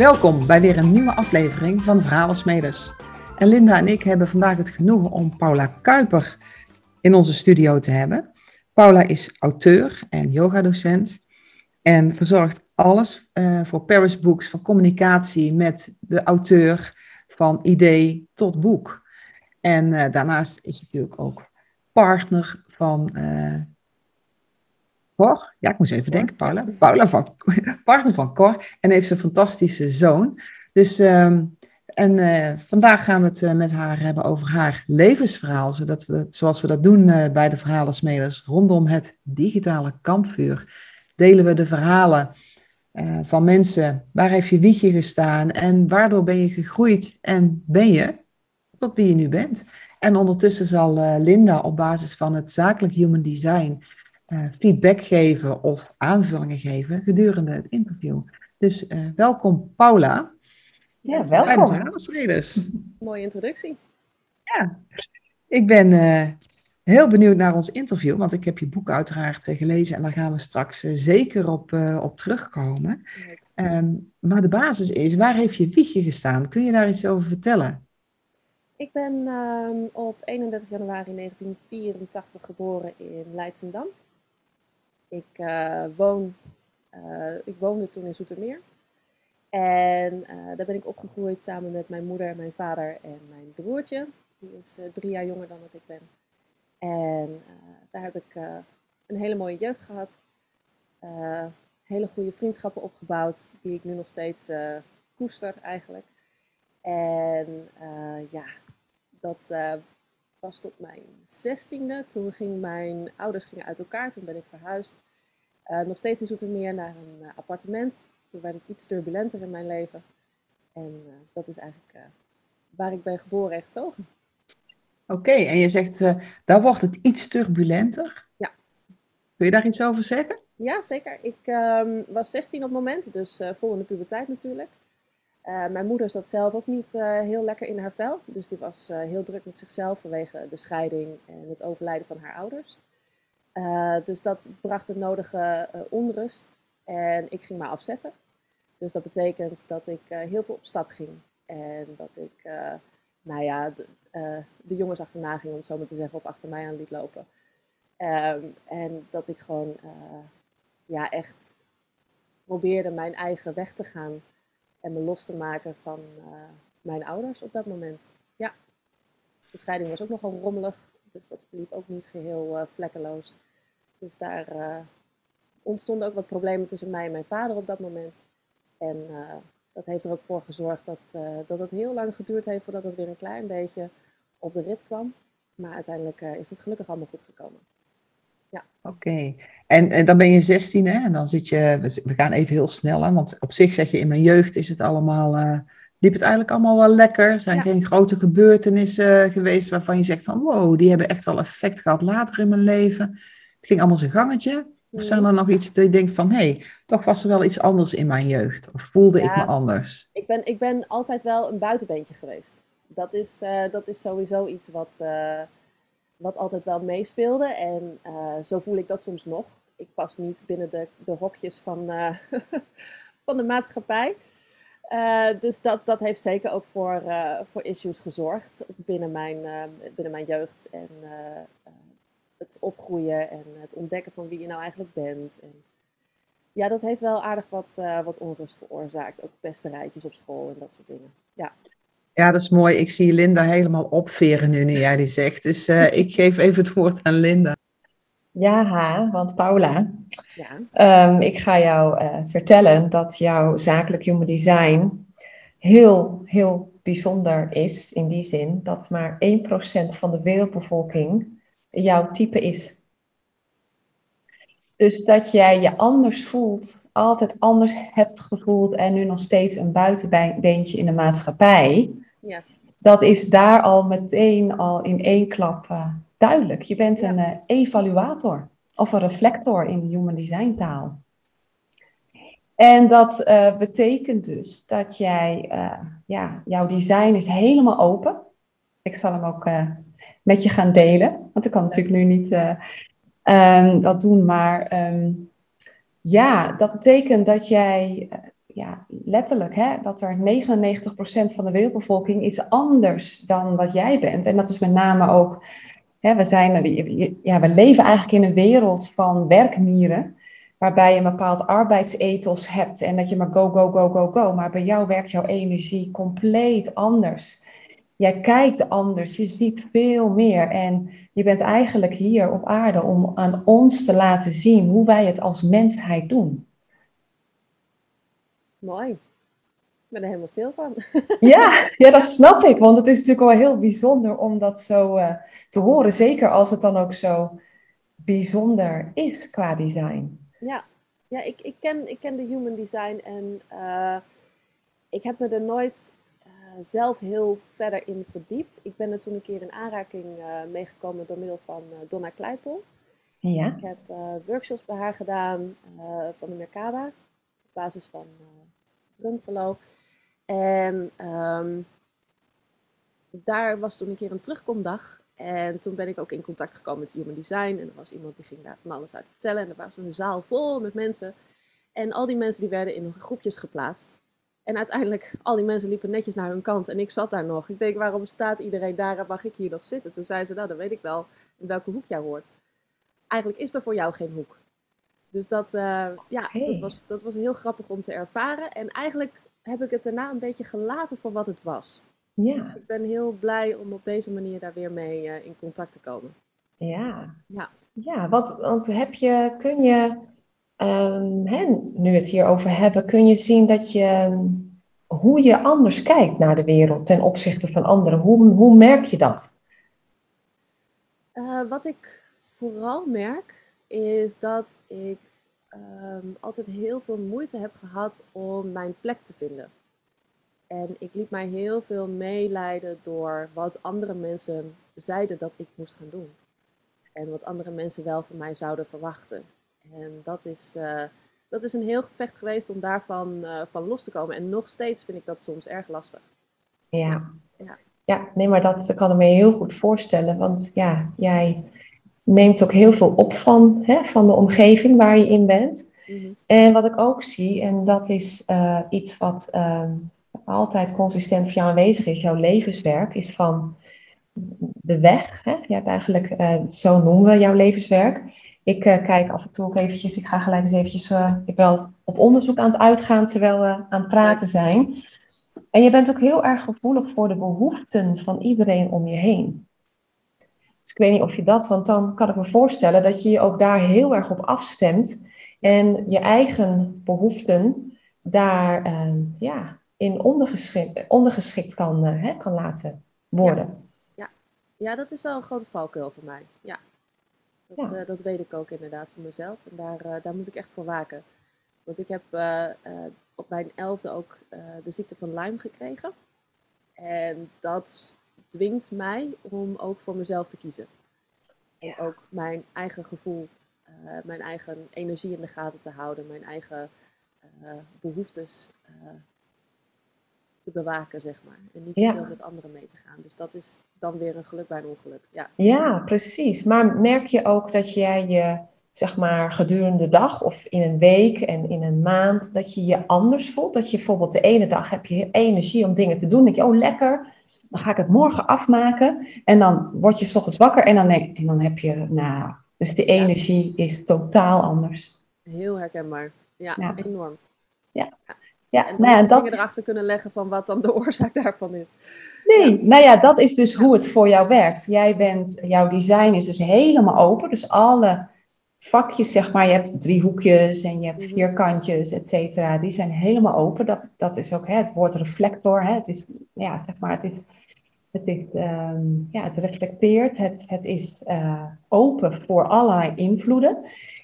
Welkom bij weer een nieuwe aflevering van Verhalensmeders. En Linda en ik hebben vandaag het genoegen om Paula Kuiper in onze studio te hebben. Paula is auteur en yogadocent en verzorgt alles uh, voor Paris Books, van communicatie met de auteur, van idee tot boek. En uh, daarnaast is natuurlijk ook partner van uh, Cor. Ja, ik moest even denken, Paula. Paula van, partner van Cor. En heeft een fantastische zoon. Dus, um, en uh, vandaag gaan we het uh, met haar hebben over haar levensverhaal. Zodat we, zoals we dat doen uh, bij de Verhalensmeders rondom het digitale kampvuur. Delen we de verhalen van mensen. Waar heeft je wiegje gestaan? En waardoor ben je gegroeid? En ben je tot wie je nu bent? En ondertussen zal Linda op basis van het zakelijk human design feedback geven of aanvullingen geven gedurende het interview. Dus uh, welkom Paula. Ja, welkom. Bij Mooie introductie. Ja, ik ben uh, heel benieuwd naar ons interview, want ik heb je boek uiteraard gelezen en daar gaan we straks zeker op, op terugkomen. Um, maar de basis is, waar heeft je wiegje gestaan? Kun je daar iets over vertellen? Ik ben um, op 31 januari 1984 geboren in Leidschendam. Ik, uh, woon, uh, ik woonde toen in Zoetermeer. En uh, daar ben ik opgegroeid samen met mijn moeder, mijn vader en mijn broertje. Die is drie jaar jonger dan dat ik ben. En daar heb ik een hele mooie jeugd gehad. hele goede vriendschappen opgebouwd, die ik nu nog steeds koester eigenlijk. En ja, dat was tot mijn zestiende. Toen gingen mijn ouders gingen uit elkaar. Toen ben ik verhuisd. Uh, nog steeds in Zoetermeer naar een uh, appartement. Toen werd het iets turbulenter in mijn leven. En uh, dat is eigenlijk waar ik ben geboren en getogen. Oké, okay, en je zegt, daar wordt het iets turbulenter? Ja. Kun je daar iets over zeggen? Ja, zeker. Ik um, was 16 op het moment, dus vol in de puberteit natuurlijk. Uh, mijn moeder zat zelf ook niet uh, heel lekker in haar vel. Dus die was uh, heel druk met zichzelf vanwege de scheiding en het overlijden van haar ouders. dus dat bracht het nodige onrust. En ik ging me afzetten. Dus dat betekent dat ik heel veel op stap ging. En dat ik, nou ja, de, de, jongens achterna ging, om het zo maar te zeggen, op achter mij aan liet lopen. Um, en dat ik gewoon, ja, echt probeerde mijn eigen weg te gaan en me los te maken van uh, mijn ouders op dat moment. Ja, de scheiding was ook nogal rommelig, dus dat liep ook niet geheel uh, vlekkeloos. Dus daar uh, ontstonden ook wat problemen tussen mij en mijn vader op dat moment. En dat heeft er ook voor gezorgd dat, dat het heel lang geduurd heeft voordat het weer een klein beetje op de rit kwam. Maar uiteindelijk is het gelukkig allemaal goed gekomen. Ja. Oké, okay. en, en dan ben je 16 hè? en dan zit je, we gaan even heel snel, hè? want op zich zeg je in mijn jeugd is het allemaal, uh, liep het eigenlijk allemaal wel lekker. Er zijn ja. geen grote gebeurtenissen geweest waarvan je zegt van wow, die hebben echt wel effect gehad later in mijn leven. Het ging allemaal zijn gangetje. Of zijn er nog iets dat je denkt van, hé, hey, toch was er wel iets anders in mijn jeugd? Of voelde ja, ik me anders? Ik ben, ik ben altijd wel een buitenbeentje geweest. Dat is, uh, dat is sowieso iets wat... Uh wat altijd wel meespeelde. En uh, zo voel ik dat soms nog. Ik pas niet binnen de, de hokjes van, uh, van de maatschappij. Uh, dus dat, dat heeft zeker ook voor, voor issues gezorgd binnen mijn, binnen mijn jeugd. En het opgroeien en het ontdekken van wie je nou eigenlijk bent. En ja, dat heeft wel aardig wat, wat onrust veroorzaakt. Ook pesterijtjes op school en dat soort dingen. Ja. Ja, dat is mooi. Ik zie Linda helemaal opveren nu, nu jij die zegt. Dus uh, ik geef even het woord aan Linda. Ja, want Paula, ja. Um, ik ga jou uh, vertellen dat jouw zakelijk human design heel, heel bijzonder is. In die zin dat maar 1% van de wereldbevolking jouw type is. Dus dat jij je anders voelt, altijd anders hebt gevoeld en nu nog steeds een buitenbeentje in de maatschappij. Ja. Dat is daar al meteen al in één klap uh, duidelijk. Je bent een uh, evaluator of een reflector in de human design taal. En dat uh, betekent dus dat jij, ja, jouw design is helemaal open. Ik zal hem ook met je gaan delen, want ik kan natuurlijk nu niet um, dat doen, maar um, ja, dat betekent dat jij ja, letterlijk, hè, dat er 99% van de wereldbevolking is anders dan wat jij bent. En dat is met name ook, hè, we, zijn, ja, we leven eigenlijk in een wereld van werkmieren, waarbij je een bepaald arbeidsethos hebt en dat je maar go, go, go, go, go. Maar bij jou werkt jouw energie compleet anders. Jij kijkt anders, je ziet veel meer en je bent eigenlijk hier op aarde om aan ons te laten zien hoe wij het als mensheid doen. Mooi. Ik ben er helemaal stil van. Ja, ja, dat snap ik. Want het is natuurlijk wel heel bijzonder om dat zo uh, te horen. Zeker als het dan ook zo bijzonder is qua design. Ja, ja ik, ik, ken, ik ken de human design en uh, ik heb me er nooit uh, zelf heel verder in verdiept. Ik ben er toen een keer in aanraking meegekomen door middel van Donna Kleipel. Ja. Ik heb workshops bij haar gedaan van de Merkaba. Op basis van Drumfellow. En um, daar was toen een keer een terugkomdag. En toen ben ik ook in contact gekomen met Human Design. En er was iemand die ging daar van alles uit vertellen. En er was een zaal vol met mensen. En al die mensen die werden in groepjes geplaatst. En uiteindelijk, al die mensen liepen netjes naar hun kant. En ik zat daar nog. Ik denk, waarom staat iedereen daar en mag ik hier nog zitten? Toen zei ze, nou, dan weet ik wel in welke hoek jij hoort. Eigenlijk is er voor jou geen hoek. Dus dat, uh, ja, dat, was, dat was heel grappig om te ervaren. En eigenlijk heb ik het daarna een beetje gelaten voor wat het was. Ja. Dus ik ben heel blij om op deze manier daar weer mee uh, in contact te komen. Ja. Ja, ja wat, want heb je, kun je, um, hè, nu het hierover hebben, kun je zien dat je, hoe je anders kijkt naar de wereld ten opzichte van anderen. Hoe, hoe merk je dat? Uh, wat ik vooral merk, is dat ik ehm, altijd heel veel moeite heb gehad om mijn plek te vinden. En ik liet mij heel veel meeleiden door wat andere mensen zeiden dat ik moest gaan doen. En wat andere mensen wel van mij zouden verwachten. En dat is, uh, dat is een heel gevecht geweest om daarvan uh, van los te komen. En nog steeds vind ik dat soms erg lastig. Ja. Ja, ja nee, maar dat kan ik me heel goed voorstellen. Want ja, jij neemt ook heel veel op van, hè, van de omgeving waar je in bent. Mhm. En wat ik ook zie, en dat is uh, iets wat uh, altijd consistent voor jou aanwezig is, jouw levenswerk, is van de weg. Hè? Je hebt eigenlijk, uh, zo noemen we jouw levenswerk. Ik uh, kijk af en toe ook eventjes, ik ga gelijk eens eventjes, ik ben op onderzoek aan het uitgaan terwijl we aan het praten zijn. En je bent ook heel erg gevoelig voor de behoeften van iedereen om je heen. Dus ik weet niet of je dat, want dan kan ik me voorstellen dat je je ook daar heel erg op afstemt en je eigen behoeften daar uh, ja, in ondergeschikt, ondergeschikt kan, uh, hè, kan laten worden. Ja. ja. dat is wel een grote valkuil voor mij. Ja. Dat, uh, dat weet ik ook inderdaad voor mezelf en daar, daar moet ik echt voor waken. Want ik heb op mijn elfde ook de ziekte van Lyme gekregen. En dat dwingt mij om ook voor mezelf te kiezen. Ja. ook mijn eigen gevoel, uh, mijn eigen energie in de gaten te houden, mijn eigen uh, behoeftes uh, te bewaken, zeg maar. En niet ja. te veel met anderen mee te gaan. Dus dat is dan weer een geluk bij een ongeluk. Ja. ja, precies. Maar merk je ook dat jij je, zeg maar, gedurende de dag of in een week en in een maand, dat je je anders voelt? Dat je bijvoorbeeld de ene dag heb je energie om dingen te doen. Dan denk je, oh lekker, dan ga ik het morgen afmaken. En dan word je s ochtends wakker en dan, en dan heb je, nou, dus de energie is totaal anders. Heel herkenbaar. Ja, enorm. Ja. ja. En nou ja, dat dingen erachter kunnen leggen van wat dan de oorzaak daarvan is. Nee, nou ja, dat is dus hoe het voor jou werkt. Jij bent, jouw design is dus helemaal open. Dus alle vakjes, zeg maar, je hebt driehoekjes en je hebt mhm. vierkantjes, et cetera. Die zijn helemaal open. Dat, dat is ook hè, het woord reflector. Hè. Het is, ja, zeg maar, het is het, is, ehm, ja, het reflecteert, het, het is uh, open voor allerlei invloeden.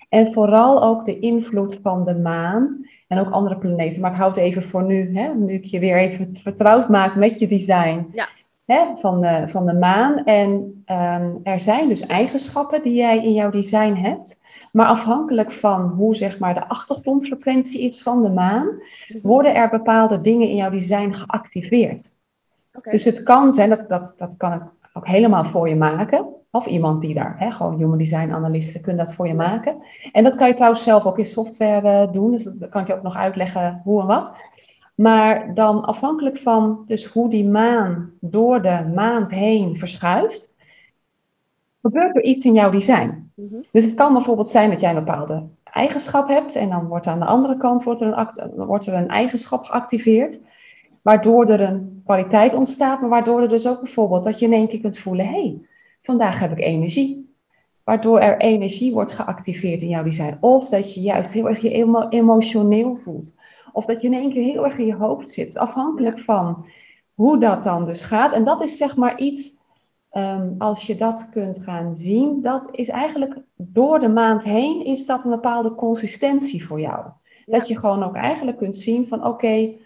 En vooral ook de invloed van de maan en ook andere planeten. Maar ik houd het even voor nu, hè, nu ik je weer even vertrouwd maak met je design ja. hè, van, de, van de maan. En um, er zijn dus eigenschappen die jij in jouw design hebt. Maar afhankelijk van hoe zeg maar, de achtergrondfrequentie is van de maan, mhm. worden er bepaalde dingen in jouw design geactiveerd. Dus het kan zijn, dat, dat, dat kan ik ook helemaal voor je maken, Of iemand die daar, hè, gewoon human design analisten kunnen dat voor je maken. En dat kan je trouwens zelf ook in software eh, doen. Dus dat kan ik je ook nog uitleggen hoe en wat. Maar dan afhankelijk van dus hoe die maan door de maand heen verschuift, gebeurt er iets in jouw design. Mhm. Dus het kan bijvoorbeeld zijn dat jij een bepaalde eigenschap hebt en dan wordt aan de andere kant wordt er een, wordt er een eigenschap geactiveerd, waardoor er een kwaliteit ontstaat, maar waardoor er dus ook bijvoorbeeld dat je in één keer kunt voelen, hé, hey, vandaag heb ik energie. Waardoor er energie wordt geactiveerd in jouw design. Of dat je juist heel erg je emotioneel voelt. Of dat je in één keer heel erg in je hoofd zit. Afhankelijk van hoe dat dan dus gaat. En dat is zeg maar iets, um, als je dat kunt gaan zien, dat is eigenlijk door de maand heen, is dat een bepaalde consistentie voor jou. Dat je gewoon ook eigenlijk kunt zien van oké,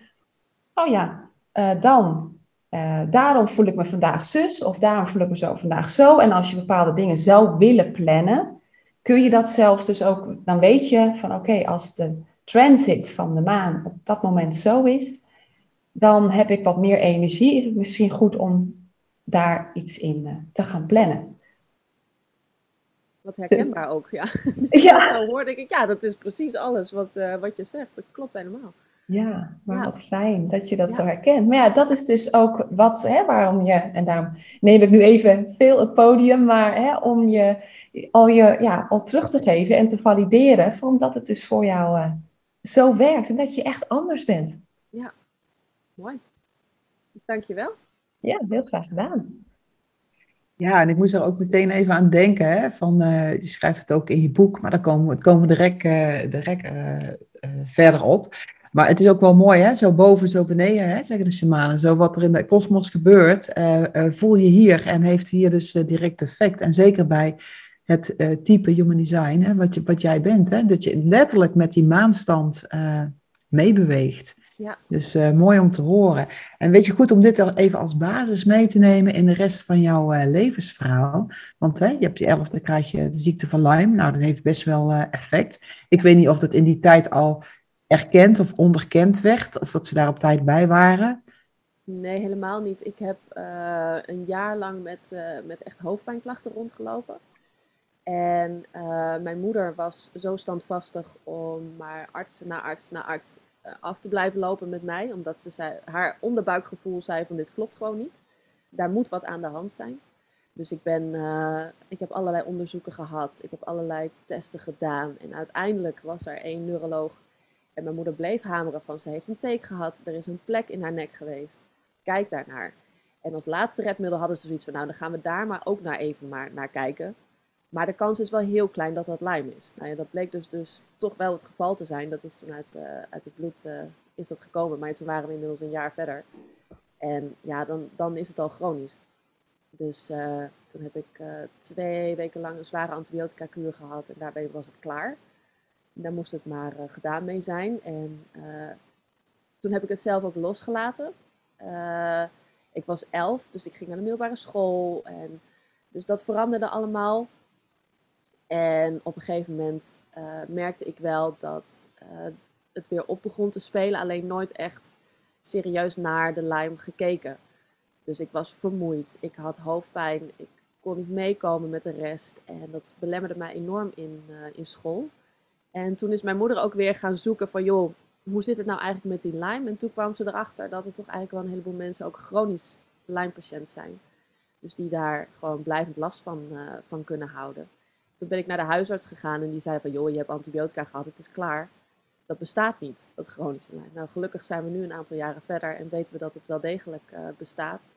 oh ja, uh, dan uh, daarom voel ik me vandaag zus of daarom voel ik me zo vandaag zo. En als je bepaalde dingen zou willen plannen, kun je dat zelfs dus ook, dan weet je van oké, als de transit van de maan op dat moment zo is, dan heb ik wat meer energie. Is het misschien goed om daar iets in uh, te gaan plannen. Wat herkenbaar ook, ja. ja. Zo hoorde ik, ja, dat is precies alles wat, uh, wat je zegt. Dat klopt helemaal. Ja, maar wat fijn dat je dat zo herkent. Maar ja, dat is dus ook wat, hè, waarom je, en daarom neem ik nu even veel het podium, maar hè, om je al, je, ja, al terug te geven en te valideren, omdat het dus voor jou uh, zo werkt en dat je echt anders bent. Ja, mooi. Dankjewel. Ja, heel graag gedaan. Ja, en ik moest er ook meteen even aan denken, hè, van, uh, je schrijft het ook in je boek, maar dan komen, komen rek, uh, de rek verder op. Maar het is ook wel mooi, hè? zo boven, zo beneden, hè? zeggen de shamanen. Zo wat er in de kosmos gebeurt, uh, uh, voel je hier en heeft hier dus uh, direct effect. En zeker bij het type human design, hè? Wat, je, wat jij bent. Hè? Dat je letterlijk met die maanstand meebeweegt. Ja. Dus mooi om te horen. En weet je goed om dit er even als basis mee te nemen in de rest van jouw levensverhaal. Want hè, je hebt je elfde, krijg je de ziekte van Lyme. Nou, dat heeft best wel effect. Ik weet niet of dat in die tijd al erkend of onderkend werd? Of dat ze daar op tijd bij waren? Nee, helemaal niet. Ik heb uh, een jaar lang met, uh, met echt hoofdpijnklachten rondgelopen. En uh, mijn moeder was zo standvastig om maar arts na arts na arts af te blijven lopen met mij. Omdat ze zei, haar onderbuikgevoel zei van dit klopt gewoon niet. Daar moet wat aan de hand zijn. Dus ik, ben, ik heb allerlei onderzoeken gehad. Ik heb allerlei testen gedaan. En uiteindelijk was er één neuroloog en mijn moeder bleef hameren van ze heeft een teek gehad, er is een plek in haar nek geweest. Kijk daarnaar. En als laatste redmiddel hadden ze zoiets van, nou dan gaan we daar maar ook naar even maar naar kijken. Maar de kans is wel heel klein dat dat lijm is. Nou ja, dat bleek dus, dus toch wel het geval te zijn. Dat is toen uit, uh, uit het bloed uh, is dat gekomen. Maar toen waren we inmiddels een jaar verder. En ja, dan, dan is het al chronisch. Dus uh, toen heb ik twee weken lang een zware antibiotica kuur gehad. En daarbij was het klaar. Daar moest het maar uh, gedaan mee zijn. En uh, toen heb ik het zelf ook losgelaten. Uh, ik was elf, dus ik ging naar de middelbare school. En dus dat veranderde allemaal. En op een gegeven moment merkte ik wel dat het weer op begon te spelen. Alleen nooit echt serieus naar de lijm gekeken. Dus ik was vermoeid. Ik had hoofdpijn. Ik kon niet meekomen met de rest. En dat belemmerde mij enorm in, in school. En toen is mijn moeder ook weer gaan zoeken van, joh, hoe zit het nou eigenlijk met die Lyme? En toen kwam ze erachter dat er toch eigenlijk wel een heleboel mensen ook chronisch Lyme-patiënt zijn. Dus die daar gewoon blijvend last van, uh, van kunnen houden. Toen ben ik naar de huisarts gegaan en die zei van, joh, je hebt antibiotica gehad, het is klaar. Dat bestaat niet, dat chronische Lyme. Nou, gelukkig zijn we nu een aantal jaren verder en weten we dat het wel degelijk uh, bestaat.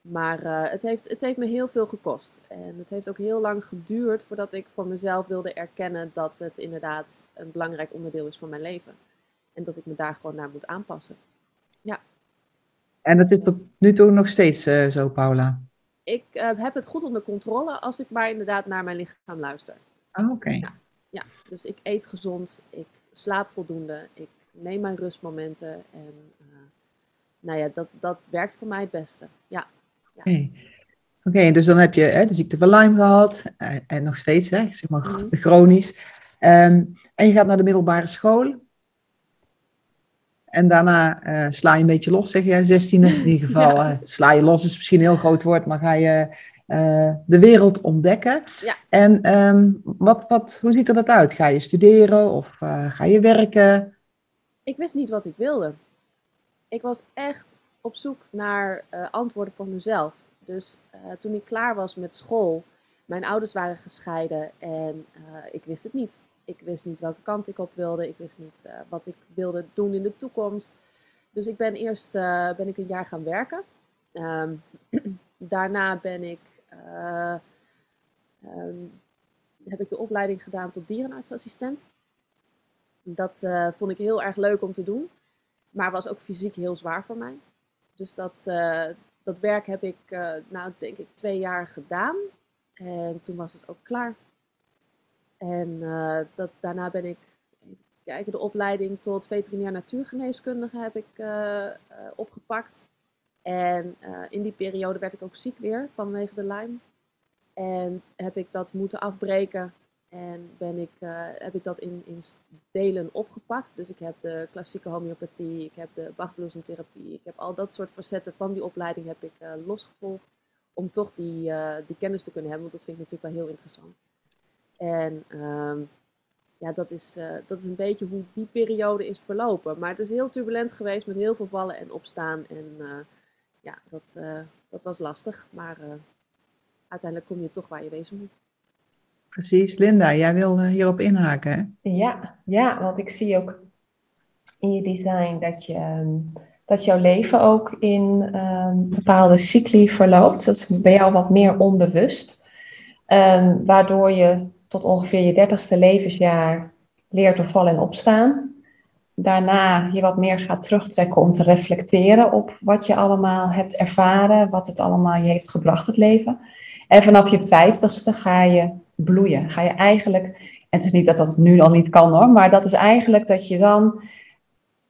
Maar uh, het, heeft, het heeft me heel veel gekost. En het heeft ook heel lang geduurd voordat ik voor mezelf wilde erkennen dat het inderdaad een belangrijk onderdeel is van mijn leven. En dat ik me daar gewoon naar moet aanpassen. Ja. En dat is tot nu toe nog steeds uh, zo, Paula? Ik uh, heb het goed onder controle als ik maar inderdaad naar mijn lichaam luister. Oh, oké. Ja. ja, dus ik eet gezond, ik slaap voldoende, ik neem mijn rustmomenten. En nou ja, dat, dat werkt voor mij het beste. Ja. Oké, okay. dus dan heb je hè, de ziekte van Lyme gehad en, eh, en nog steeds, hè, zeg maar mm chronisch. Um, en je gaat naar de middelbare school. En daarna uh, sla je een beetje los, zeg je, zestiende. In ieder geval, ja. uh, sla je los is misschien een heel groot woord, maar ga je de wereld ontdekken. Ja. En ehm, wat, wat, hoe ziet er dat uit? Ga je studeren of ga je werken? Ik wist niet wat ik wilde. Ik was echt op zoek naar antwoorden voor mezelf. Dus toen ik klaar was met school, mijn ouders waren gescheiden en ik wist het niet. Ik wist niet welke kant ik op wilde. Ik wist niet wat ik wilde doen in de toekomst. Dus ik ben eerst ben ik een jaar gaan werken. Um, daarna ben ik, um, heb ik de opleiding gedaan tot dierenartsassistent. Dat vond ik heel erg leuk om te doen. Maar was ook fysiek heel zwaar voor mij. Dus dat, dat werk heb ik, nou denk ik, twee jaar gedaan. En toen was het ook klaar. En uh, dat, daarna ben ik, kijken, de opleiding tot veterinair natuurgeneeskundige heb ik uh, uh, opgepakt. En in die periode werd ik ook ziek weer vanwege de Lyme. En heb ik dat moeten afbreken en ben ik, heb ik dat in, in delen opgepakt. Dus ik heb de klassieke homeopathie, ik heb de bachbloesemtherapie, ik heb al dat soort facetten van die opleiding heb ik losgevolgd. Om toch die, die kennis te kunnen hebben, want dat vind ik natuurlijk wel heel interessant. En um, ja, dat is, dat is een beetje hoe die periode is verlopen. Maar het is heel turbulent geweest met heel veel vallen en opstaan. En ja, dat, dat was lastig. Maar uiteindelijk kom je toch waar je wezen moet. Precies. Linda, jij wil hierop inhaken. Ja, ja, want ik zie ook in je design dat, je, um, dat jouw leven ook in um, bepaalde cycli verloopt. Dat is bij jou wat meer onbewust. Um, waardoor je tot ongeveer je dertigste levensjaar leert door vallen en opstaan. Daarna je wat meer gaat terugtrekken om te reflecteren op wat je allemaal hebt ervaren, wat het allemaal je heeft gebracht, het leven. En vanaf je vijftigste ga je bloeien. Ga je eigenlijk, en het is niet dat dat nu al niet kan hoor, maar dat is eigenlijk dat je dan,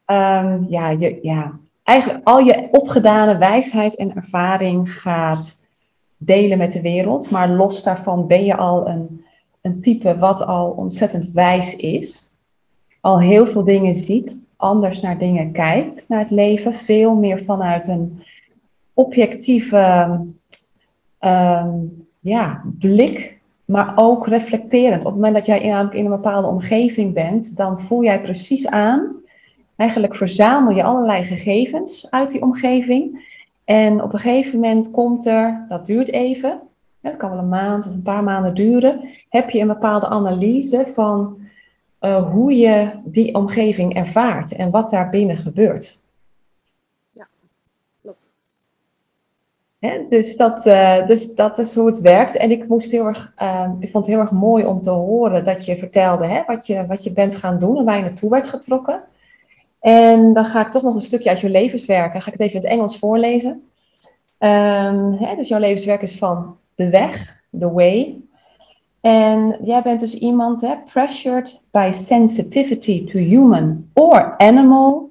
um, ja, je, ja, eigenlijk al je opgedane wijsheid en ervaring gaat delen met de wereld. Maar los daarvan ben je al een een type wat al ontzettend wijs is, al heel veel dingen ziet, anders naar dingen kijkt, naar het leven, veel meer vanuit een objectieve um, ja, blik, maar ook reflecterend. Op het moment dat jij in, een bepaalde omgeving bent, dan voel jij precies aan, eigenlijk verzamel je allerlei gegevens uit die omgeving. En op een gegeven moment komt er, dat duurt even, het kan wel een maand of een paar maanden duren, heb je een bepaalde analyse van uh, hoe je die omgeving ervaart en wat daar binnen gebeurt. Ja, klopt. Dus, dat, uh, dus dat is hoe het werkt. En ik, moest heel erg, uh, ik vond het heel erg mooi om te horen dat je vertelde hè, wat, je, wat je bent gaan doen en waar je naartoe werd getrokken. En dan ga ik toch nog een stukje uit je levenswerk. Dan ga ik het even in het Engels voorlezen. Um, hè, dus jouw levenswerk is van de weg, the way. En jij bent dus iemand, hè, pressured by sensitivity to human or animal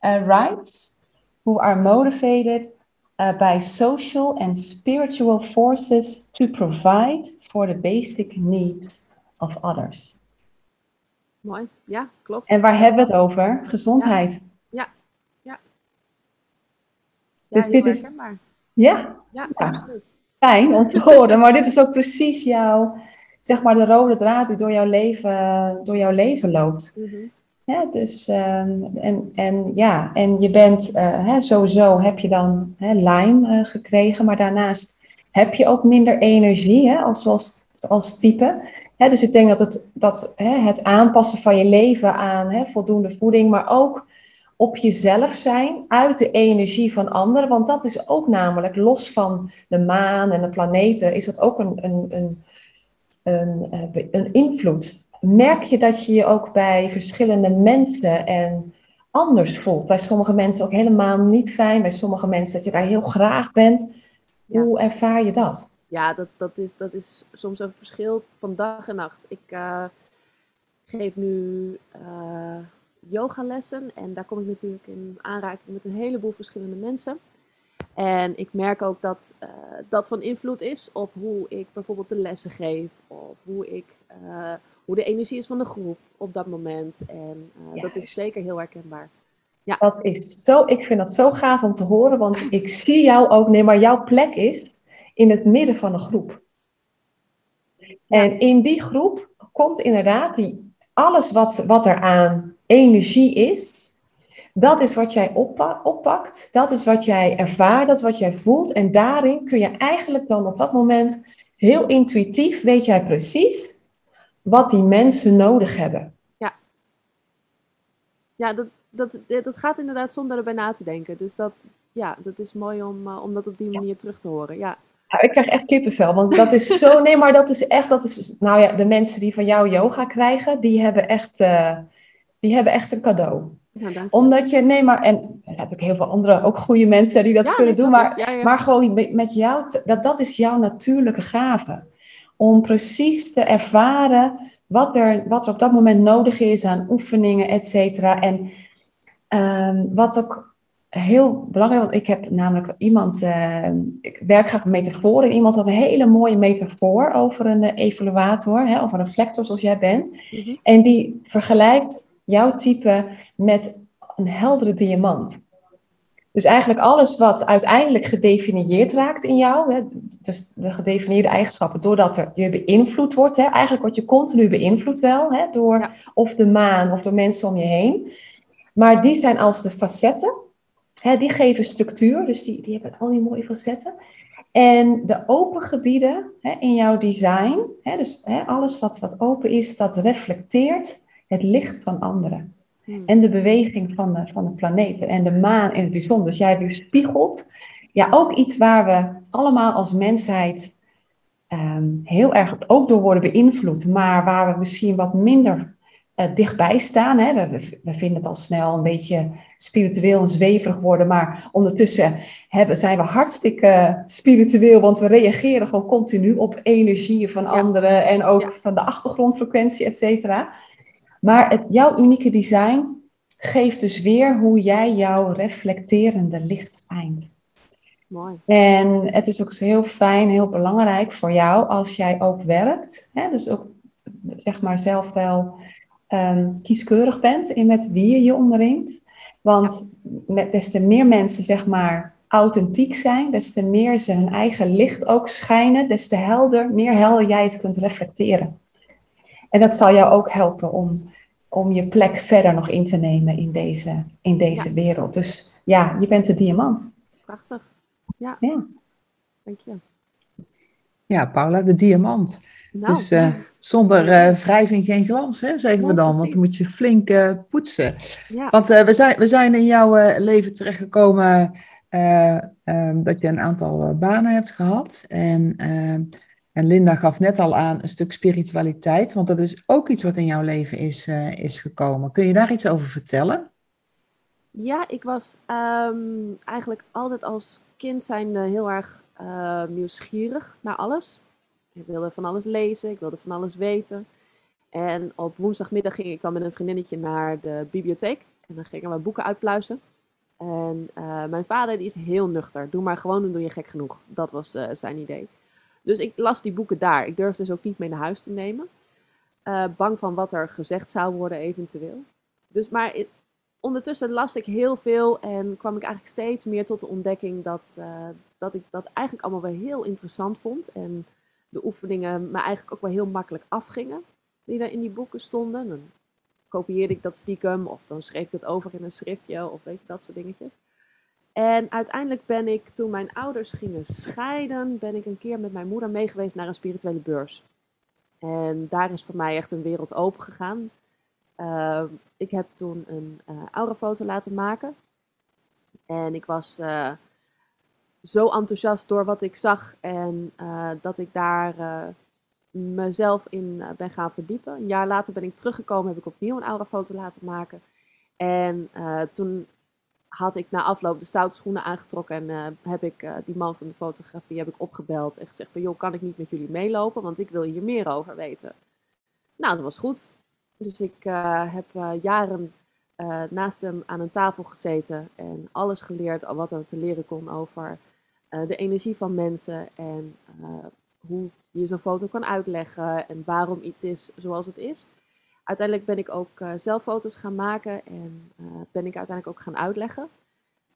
uh, rights, who are motivated uh, by social and spiritual forces to provide for the basic needs of others. Mooi, ja, klopt. En waar hebben we het over? Gezondheid. Ja, ja. ja. dus dit is. Ja? Ja, absoluut fijn om te horen. Maar dit is ook precies jouw, zeg maar, de rode draad die door jouw leven, door jouw leven loopt. Mm dus, ehm, en, en ja, en je bent, uh, hè, sowieso heb je dan hè, uh, gekregen, maar daarnaast heb je ook minder energie hè, als, als, als type. Hè, dus ik denk dat het, dat, hè, het aanpassen van je leven aan hè, voldoende voeding, maar ook op jezelf zijn, uit de energie van anderen. Want dat is ook namelijk, los van de maan en de planeten, is dat ook een, een, een, een, eh, een invloed. Merk je dat je je ook bij verschillende mensen en anders voelt? Bij sommige mensen ook helemaal niet fijn, bij sommige mensen dat je daar heel graag bent. Hoe ervaar je dat? Ja, dat, dat, is, dat is soms een verschil van dag en nacht. Ik uh, geef nu uh, yogalessen. En daar kom ik natuurlijk in aanraking met een heleboel verschillende mensen. En ik merk ook dat uh, dat van invloed is op hoe ik bijvoorbeeld de lessen geef. Of hoe, ik, uh, hoe de energie is van de groep op dat moment. En uh, dat is zeker heel herkenbaar. Ja. Dat is zo, ik vind dat zo gaaf om te horen, want ik zie jou ook, nee, maar jouw plek is in het midden van een groep. En in die groep komt inderdaad die, alles wat, wat er aan energie is, dat is wat jij oppakt, dat is wat jij ervaart, dat is wat jij voelt. En daarin kun je eigenlijk dan op dat moment heel intuïtief, weet jij precies wat die mensen nodig hebben. Ja, ja dat, dat, dat gaat inderdaad zonder erbij na te denken. Dus dat, ja, dat is mooi om, uh, om dat op die manier terug te horen. Ja. ik krijg echt kippenvel, want dat is zo. Nee, maar dat is echt. Dat is, nou ja, de mensen die van jou yoga krijgen, die hebben echt, uh, die hebben echt een cadeau. Ja, Omdat je, nee, maar, en er zijn natuurlijk heel veel andere, ook goede mensen die dat kunnen doen, maar, maar gewoon met jou, dat, dat is jouw natuurlijke gave. Om precies te ervaren wat er, wat er op dat moment nodig is aan oefeningen, et cetera. En um, wat ook heel belangrijk, want ik heb namelijk iemand, uh, ik werk graag met metaforen. Iemand had een hele mooie metafoor over een uh, evaluator, hè, of een reflector zoals jij bent. Mhm. En die vergelijkt jouw type met een heldere diamant. Dus eigenlijk alles wat uiteindelijk gedefinieerd raakt in jou, hè, dus de gedefinieerde eigenschappen, doordat er je beïnvloed wordt, hè, eigenlijk word je continu beïnvloed wel, hè, door of de maan of door mensen om je heen. Maar die zijn als de facetten, hè, die geven structuur, dus die, die hebben al die mooie facetten. En de open gebieden hè, in jouw design, hè, dus hè, alles wat, wat open is, dat reflecteert het licht van anderen. Hmm. En de beweging van de, van de planeten en de maan in het bijzonder. Dus jij weerspiegelt ja, ook iets waar we allemaal als mensheid ehm, heel erg ook door worden beïnvloed, maar waar we misschien wat minder uh, dichtbij staan. Hè. We, we, vinden het al snel een beetje spiritueel en zweverig worden, maar ondertussen hebben, zijn we hartstikke spiritueel, want we reageren gewoon continu op energieën van anderen en ook van de achtergrondfrequentie, et cetera. Maar het, jouw unieke design geeft dus weer hoe jij jouw reflecterende licht schijnt. Mooi. En het is ook heel fijn, heel belangrijk voor jou als jij ook werkt. Hè, dus ook zeg maar zelf wel um, kieskeurig bent in met wie je je omringt. Want met, des te meer mensen zeg maar authentiek zijn, des te meer ze hun eigen licht ook schijnen, des te helder, meer helder jij het kunt reflecteren. En dat zal jou ook helpen om, om je plek verder nog in te nemen in deze, in deze wereld. Dus ja, je bent de diamant. Prachtig. Ja. ja. Dank je. Ja, Paula, de diamant. Nou, dus uh, zonder uh, wrijving geen glans, hè, zeggen we dan. Want dan moet je flink uh, poetsen. Ja. Want we, zijn, we zijn in jouw leven terechtgekomen um, dat je een aantal banen hebt gehad. En ehm, en Linda gaf net al aan een stuk spiritualiteit, want dat is ook iets wat in jouw leven is, uh, is gekomen. Kun je daar iets over vertellen? Ja, ik was um, eigenlijk altijd als kind zijnde heel erg uh, nieuwsgierig naar alles. Ik wilde van alles lezen, ik wilde van alles weten. En op woensdagmiddag ging ik dan met een vriendinnetje naar de bibliotheek. En dan gingen we boeken uitpluizen. En uh, mijn vader die is heel nuchter. Doe maar gewoon, dan doe je gek genoeg. Dat was zijn idee. Dus ik las die boeken daar. Ik durfde ze ook niet mee naar huis te nemen. Uh, bang van wat er gezegd zou worden eventueel. Dus maar ondertussen las ik heel veel en kwam ik eigenlijk steeds meer tot de ontdekking dat, uh, dat ik dat eigenlijk allemaal wel heel interessant vond. En de oefeningen me eigenlijk ook wel heel makkelijk afgingen die daar in die boeken stonden. Dan kopieerde ik dat stiekem of dan schreef ik het over in een schriftje of weet je, dat soort dingetjes. En uiteindelijk ben ik, toen mijn ouders gingen scheiden, ben ik een keer met mijn moeder meegeweest naar een spirituele beurs. En daar is voor mij echt een wereld open gegaan. Uh, ik heb toen een uh, aurafoto laten maken. En ik was uh, zo enthousiast door wat ik zag en uh, dat ik daar mezelf in ben gaan verdiepen. Een jaar later ben ik teruggekomen, heb ik opnieuw een aurafoto laten maken. En toen had ik na afloop de stoute schoenen aangetrokken en uh, heb ik uh, die man van de fotografie heb ik opgebeld en gezegd van joh, kan ik niet met jullie meelopen, want ik wil hier meer over weten. Nou, dat was goed. Dus ik uh, heb jaren naast hem aan een tafel gezeten en alles geleerd wat er te leren kon over de energie van mensen en hoe je zo'n foto kan uitleggen en waarom iets is zoals het is uiteindelijk ben ik ook uh, zelf foto's gaan maken en uh, ben ik uiteindelijk ook gaan uitleggen.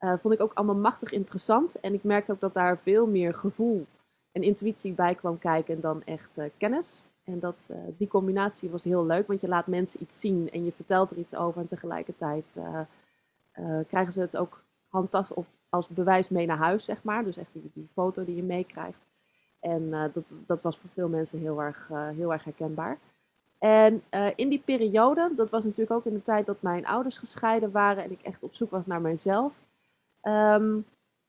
Uh, vond ik ook allemaal machtig interessant en ik merkte ook dat daar veel meer gevoel en intuïtie bij kwam kijken en dan echt kennis. En dat, die combinatie was heel leuk, want je laat mensen iets zien en je vertelt er iets over en tegelijkertijd krijgen ze het ook handtast of als bewijs mee naar huis, zeg maar. Dus echt die, die foto die je meekrijgt. En dat, dat was voor veel mensen heel erg, heel erg herkenbaar. En uh, in die periode, dat was natuurlijk ook in de tijd dat mijn ouders gescheiden waren en ik echt op zoek was naar mijzelf, um,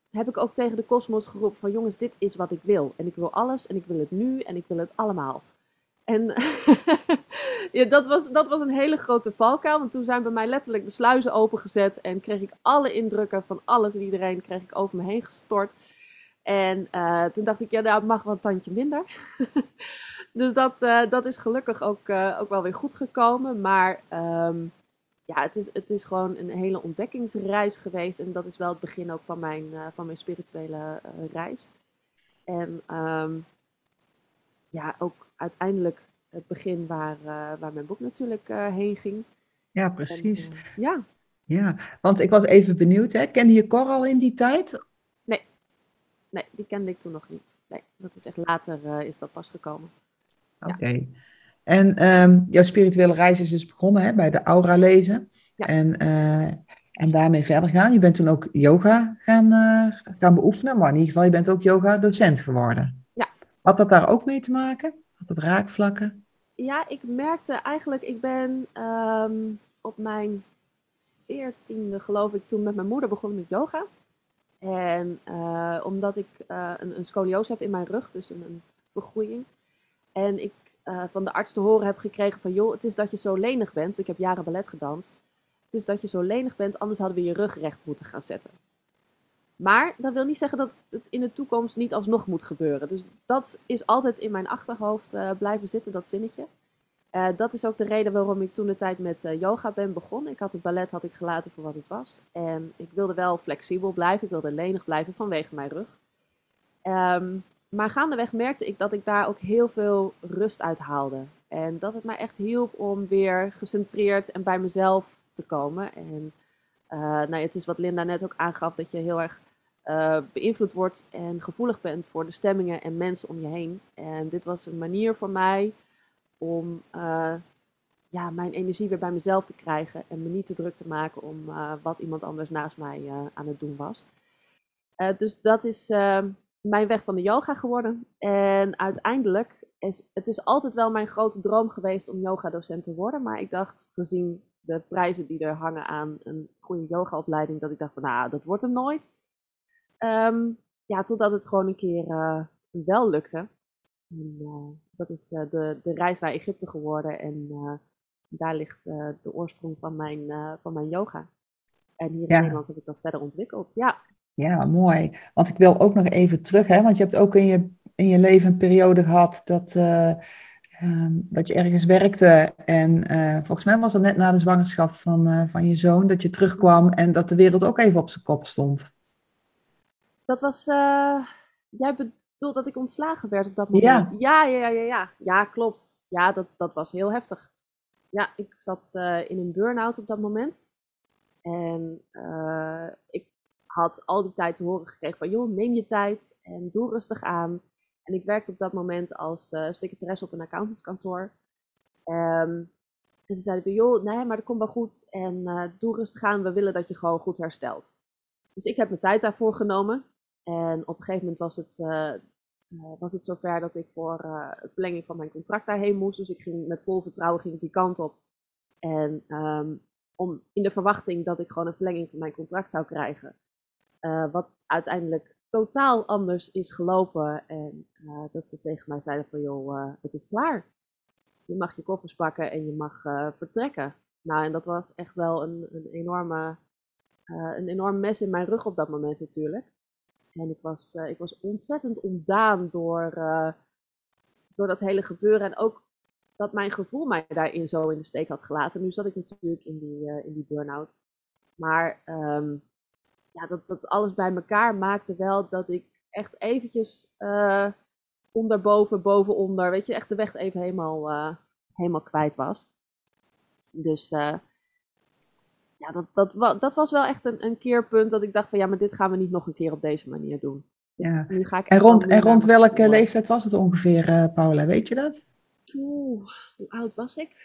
heb ik ook tegen de kosmos geroepen van jongens, dit is wat ik wil. En ik wil alles en ik wil het nu en ik wil het allemaal. En ja, dat, was, dat was een hele grote valkuil, want toen zijn bij mij letterlijk de sluizen opengezet en kreeg ik alle indrukken van alles en iedereen kreeg ik over me heen gestort. En uh, toen dacht ik, ja, daar mag wel een tandje minder. dus dat, uh, dat is gelukkig ook, uh, ook wel weer goed gekomen. Maar um, ja, het is, het is gewoon een hele ontdekkingsreis geweest. En dat is wel het begin ook van mijn, van mijn spirituele reis. En um, ja, ook uiteindelijk het begin waar, waar mijn boek natuurlijk heen ging. Ja, precies. En, ja. Ja, want ik was even benieuwd, hè? kende je Cor al in die tijd? Nee, die kende ik toen nog niet. Nee, dat is echt later uh, is dat pas gekomen. Oké. Ja. En um, jouw spirituele reis is dus begonnen hè, bij de aura lezen. Ja. En, uh, en daarmee verder gaan. Je bent toen ook yoga gaan, uh, gaan beoefenen, maar in ieder geval, je bent ook yoga-docent geworden. Ja. Had dat daar ook mee te maken? Had het raakvlakken? Ja, ik merkte eigenlijk, ik ben um, op mijn veertiende, geloof ik, toen met mijn moeder begonnen met yoga. En uh, omdat ik uh, een, een scoliose heb in mijn rug, dus een, een vergroeiing. En ik uh, van de arts te horen heb gekregen van, joh, het is dat je zo lenig bent. Ik heb jaren ballet gedanst. Het is dat je zo lenig bent, anders hadden we je rug recht moeten gaan zetten. Maar dat wil niet zeggen dat het in de toekomst niet alsnog moet gebeuren. Dus dat is altijd in mijn achterhoofd blijven zitten, dat zinnetje. Uh, dat is ook de reden waarom ik toen de tijd met uh, yoga ben begonnen. Ik had het ballet had ik gelaten voor wat het was. En ik wilde wel flexibel blijven, ik wilde lenig blijven vanwege mijn rug. Um, maar gaandeweg merkte ik dat ik daar ook heel veel rust uit haalde. En dat het mij echt hielp om weer gecentreerd en bij mezelf te komen. En uh, nou, het is wat Linda net ook aangaf, dat je heel erg beïnvloed wordt en gevoelig bent voor de stemmingen en mensen om je heen. En dit was een manier voor mij om uh, ja, mijn energie weer bij mezelf te krijgen en me niet te druk te maken om uh, wat iemand anders naast mij uh, aan het doen was. dus dat is mijn weg van de yoga geworden. En uiteindelijk is het is altijd wel mijn grote droom geweest om yoga-docent te worden. Maar ik dacht, gezien de prijzen die er hangen aan een goede yogaopleiding, dat ik dacht van nou, dat wordt er nooit. Um, ja, totdat het gewoon een keer wel lukte. Dat is uh, de, de reis naar Egypte geworden en uh, daar ligt de oorsprong van mijn, van mijn yoga. En hier in ja. Nederland heb ik dat verder ontwikkeld. Ja. ja, mooi. Want ik wil ook nog even terug, hè, want je hebt ook in je, in je leven een periode gehad dat, um, dat je ergens werkte. En volgens mij was dat net na de zwangerschap van, van je zoon dat je terugkwam en dat de wereld ook even op zijn kop stond. Dat was, jij dat ik ontslagen werd op dat moment. Ja, ja, ja, ja. Ja, ja klopt. Ja, dat, dat was heel heftig. Ja, ik zat uh, in een burn-out op dat moment. En uh, ik had al die tijd te horen gekregen van, joh, neem je tijd en doe rustig aan. En ik werkte op dat moment als uh, secretaresse op een accountantskantoor. Um, en ze zeiden, joh, nee, maar dat komt wel goed. En doe rustig aan, we willen dat je gewoon goed herstelt. Dus ik heb mijn tijd daarvoor genomen. En op een gegeven moment was het, uh, was het zover dat ik voor uh, het verlenging van mijn contract daarheen moest. Dus ik ging met vol vertrouwen ging ik die kant op. En um, om, in de verwachting dat ik gewoon een verlenging van mijn contract zou krijgen. Wat uiteindelijk totaal anders is gelopen. En dat ze tegen mij zeiden van joh, het is klaar. Je mag je koffers pakken en je mag vertrekken. Nou, en dat was echt wel een, een enorme, een enorm mes in mijn rug op dat moment natuurlijk. En ik was, uh, ik was ontzettend ontdaan door, uh, door dat hele gebeuren. En ook dat mijn gevoel mij daarin zo in de steek had gelaten. Nu zat ik natuurlijk in die, uh, in die burn-out. Maar um, ja, dat, dat alles bij elkaar maakte wel dat ik echt eventjes onderboven, bovenonder, weet je, echt de weg even helemaal, helemaal kwijt was. Dus ja, dat, dat, dat was wel echt een, een keerpunt dat ik dacht van ja, maar dit gaan we niet nog een keer op deze manier doen. Ja. Nu ga ik en rond, en rond welke leeftijd was het ongeveer, uh, Paula? Weet je dat? Oeh, hoe oud was ik?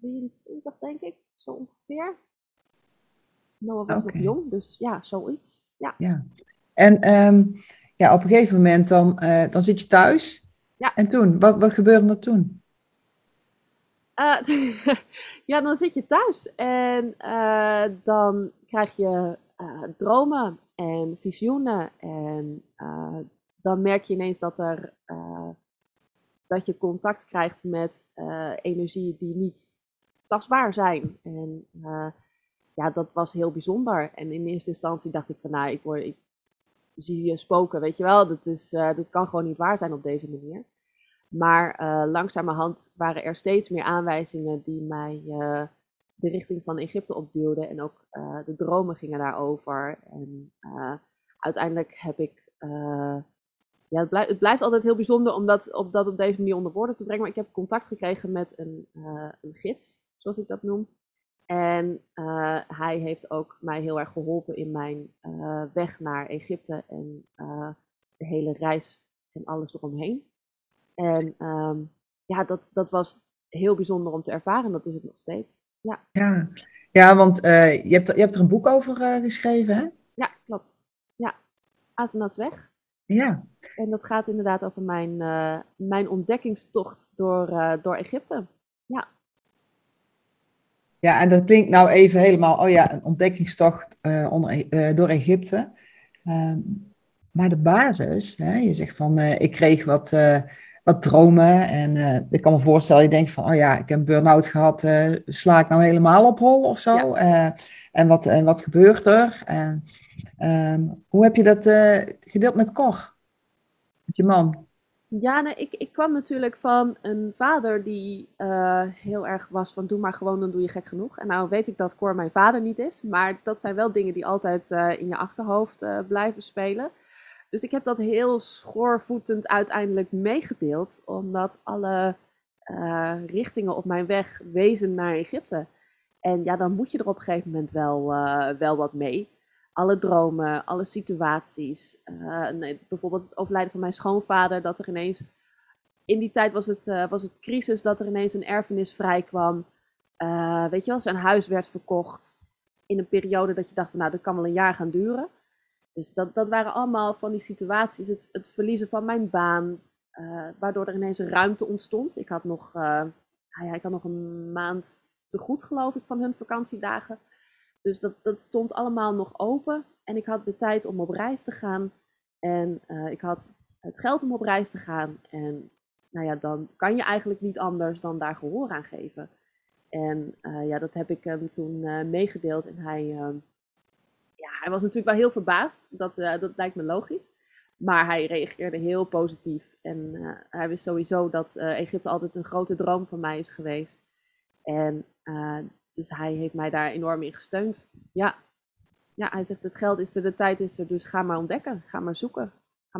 23, denk ik, zo ongeveer. Noah was nog jong, dus ja, zoiets. Ja. ja. En um, ja, op een gegeven moment dan, uh, dan zit je thuis. Ja. En toen, wat, wat gebeurde er toen? Uh, ja, dan zit je thuis en uh, dan krijg je dromen en visioenen. En dan merk je ineens dat, er, dat je contact krijgt met energieën die niet tastbaar zijn. En ja, dat was heel bijzonder. En in eerste instantie dacht ik van, nou, ik, word, ik zie je spoken, weet je wel. Dat, is, dat kan gewoon niet waar zijn op deze manier. Maar uh, langzamerhand waren er steeds meer aanwijzingen die mij uh, de richting van Egypte opduwden. En ook de dromen gingen daarover. En uiteindelijk heb ik... ja, het, blijft, altijd heel bijzonder om dat op, dat op deze manier onder woorden te brengen. Maar ik heb contact gekregen met een, een gids, zoals ik dat noem. En hij heeft ook mij heel erg geholpen in mijn weg naar Egypte en de hele reis en alles eromheen. En um, ja, dat, dat was heel bijzonder om te ervaren. Dat is het nog steeds. Ja, ja. ja want je, hebt, je hebt er een boek over geschreven, hè? Ja, klopt. Ja, Azenats weg. Ja. En dat gaat inderdaad over mijn, mijn ontdekkingstocht door, door Egypte. Ja. Ja, en dat klinkt nou even helemaal, oh ja, een ontdekkingstocht onder, uh, door Egypte. Uh, maar de basis, hè, je zegt van, eh, ik kreeg wat, wat dromen en ik kan me voorstellen, je denkt van, oh ja, ik heb een burn-out gehad, sla ik nou helemaal op hol of zo? en, wat, en wat gebeurt er? En, ehm, hoe heb je dat gedeeld met Cor, met je man? Ja, nee, ik, ik kwam natuurlijk van een vader die heel erg was van doe maar gewoon, dan doe je gek genoeg. En nou weet ik dat Cor mijn vader niet is, maar dat zijn wel dingen die altijd in je achterhoofd blijven spelen. Dus ik heb dat heel schoorvoetend uiteindelijk meegedeeld, omdat alle richtingen op mijn weg wezen naar Egypte. En ja, dan moet je er op een gegeven moment wel, wel wat mee alle dromen, alle situaties. Nee, bijvoorbeeld het overlijden van mijn schoonvader, dat er ineens. In die tijd was het, was het crisis dat er ineens een erfenis vrijkwam. Weet je wel, zijn huis werd verkocht. In een periode dat je dacht van nou, dat kan wel een jaar gaan duren. Dus dat, dat waren allemaal van die situaties. Het, het verliezen van mijn baan, waardoor er ineens een ruimte ontstond. Ik had nog, nou ja, ik had nog een maand te goed, geloof ik, van hun vakantiedagen. Dus dat, dat stond allemaal nog open. En ik had de tijd om op reis te gaan. En uh, ik had het geld om op reis te gaan. En nou ja, dan kan je eigenlijk niet anders dan daar gehoor aan geven. En ja, dat heb ik hem toen meegedeeld. En hij, ja, hij was natuurlijk wel heel verbaasd. Dat, dat lijkt me logisch. Maar hij reageerde heel positief. En hij wist sowieso dat Egypte altijd een grote droom van mij is geweest. En dus hij heeft mij daar enorm in gesteund. Ja. ja, hij zegt het geld is er, de tijd is er, dus ga maar ontdekken, ga maar zoeken.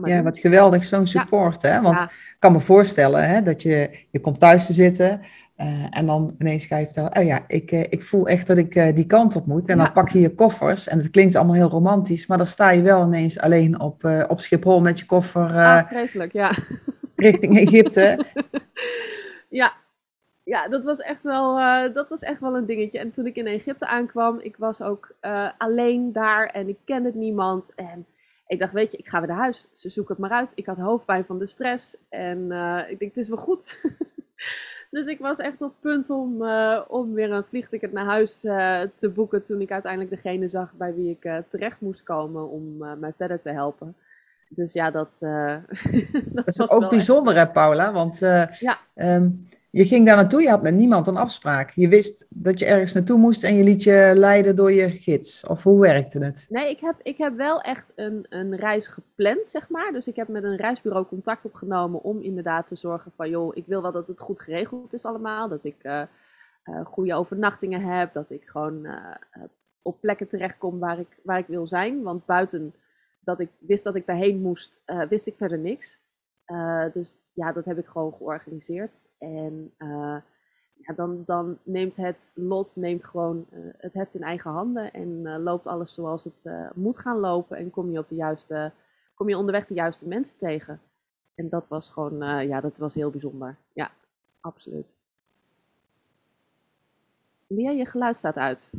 Ja, wat geweldig, zo'n support. Hè? Want ik kan me voorstellen hè, dat je, je komt thuis te zitten uh, en dan ineens ga je vertellen, oh ja, ik, uh, ik voel echt dat ik uh, die kant op moet. En dan pak je je koffers en het klinkt allemaal heel romantisch, maar dan sta je wel ineens alleen op, op Schiphol met je koffer. ah, vreselijk, ja. Richting Egypte. ja, ja, dat was, echt wel, dat was echt wel een dingetje. En toen ik in Egypte aankwam, ik was ook alleen daar en ik kende niemand. En ik dacht, weet je, ik ga weer naar huis. Ze zoeken het maar uit. Ik had hoofdpijn van de stress. En uh, ik denk, het is wel goed. dus ik was echt op punt om, om weer een vliegticket naar huis te boeken. Toen ik uiteindelijk degene zag bij wie ik terecht moest komen om mij verder te helpen. Dus ja, dat, dat, is ook bijzonder, hè, Paula? Want ja. Um, je ging daar naartoe, je had met niemand een afspraak. Je wist dat je ergens naartoe moest en je liet je leiden door je gids. Of hoe werkte het? Nee, ik heb, ik heb wel echt een, een reis gepland, zeg maar. Dus ik heb met een reisbureau contact opgenomen om inderdaad te zorgen van... joh, ik wil wel dat het goed geregeld is allemaal. Dat ik uh, goede overnachtingen heb. Dat ik gewoon uh, op plekken terechtkom waar ik, waar ik wil zijn. Want buiten dat ik wist dat ik daarheen moest, wist ik verder niks. Dus ja, dat heb ik gewoon georganiseerd. En uh, ja, dan, dan neemt het lot neemt gewoon uh, het heft in eigen handen en loopt alles zoals het moet gaan lopen en kom je op de juiste, kom je onderweg de juiste mensen tegen. En dat was gewoon, ja, dat was heel bijzonder. Ja, absoluut. Lia, je geluid staat uit.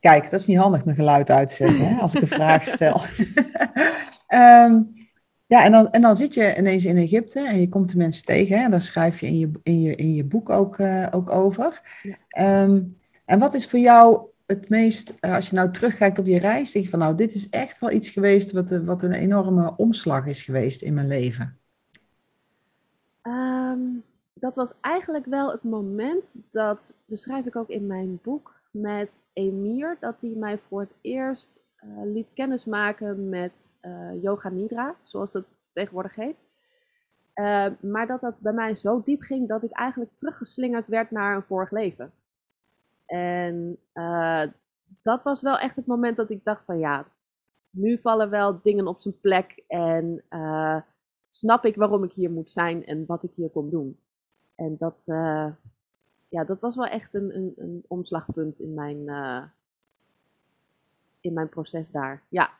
Kijk, dat is niet handig, mijn geluid uitzetten, hè, als ik een vraag stel. um, Ja, en dan, en dan zit je ineens in Egypte en je komt de mensen tegen. Hè, en daar schrijf je in je, in je, in je boek ook, uh, ook over. Ja. Um, en wat is voor jou het meest, uh, als je nou terugkijkt op je reis, denk je van nou, dit is echt wel iets geweest wat, wat een enorme omslag is geweest in mijn leven? Um, dat was eigenlijk wel het moment, dat beschrijf ik ook in mijn boek, met Emir, dat hij mij voor het eerst uh, liet kennismaken met uh, Yoga Nidra, zoals dat tegenwoordig heet. Uh, maar dat dat bij mij zo diep ging dat ik eigenlijk teruggeslingerd werd naar een vorig leven. En dat was wel echt het moment dat ik dacht van ja, nu vallen wel dingen op zijn plek en snap ik waarom ik hier moet zijn en wat ik hier kom doen. En dat, ja, dat was wel echt een, een, een omslagpunt in mijn, in mijn proces daar. Ja,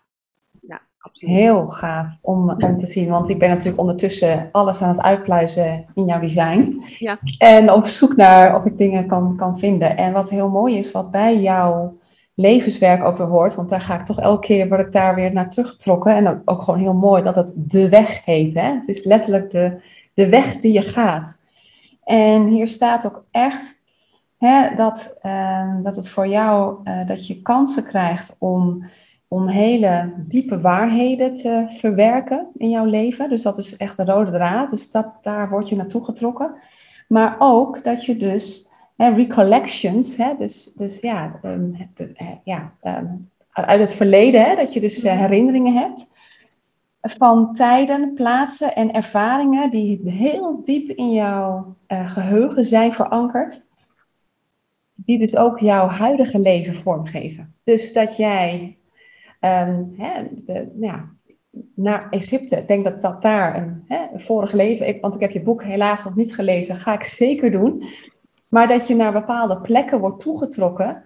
ja absoluut. Heel gaaf om, om te zien, want ik ben natuurlijk ondertussen alles aan het uitpluizen in jouw design. Ja. En op zoek naar of ik dingen kan, kan vinden. En wat heel mooi is, wat bij jouw levenswerk ook weer hoort, want daar ga ik toch elke keer word ik daar weer naar teruggetrokken. En ook, gewoon heel mooi dat het de weg heet. Hè? Het is letterlijk de, de weg die je gaat. En hier staat ook echt Hè, dat, uh, dat het voor jou, uh, dat je kansen krijgt om, om hele diepe waarheden te verwerken in jouw leven. Dus dat is echt de rode draad. Dus dat, daar word je naartoe getrokken. Maar ook dat je dus hè, recollections, hè, dus, dus ja, um, ja um, uit het verleden, hè, dat je dus uh, herinneringen hebt van tijden, plaatsen en ervaringen die heel diep in jouw geheugen zijn verankerd die dus ook jouw huidige leven vormgeven. Dus dat jij um, hè, de, ja, naar Egypte, ik denk dat dat daar een, hè, vorige leven, ik, want ik heb je boek helaas nog niet gelezen, ga ik zeker doen. Maar dat je naar bepaalde plekken wordt toegetrokken.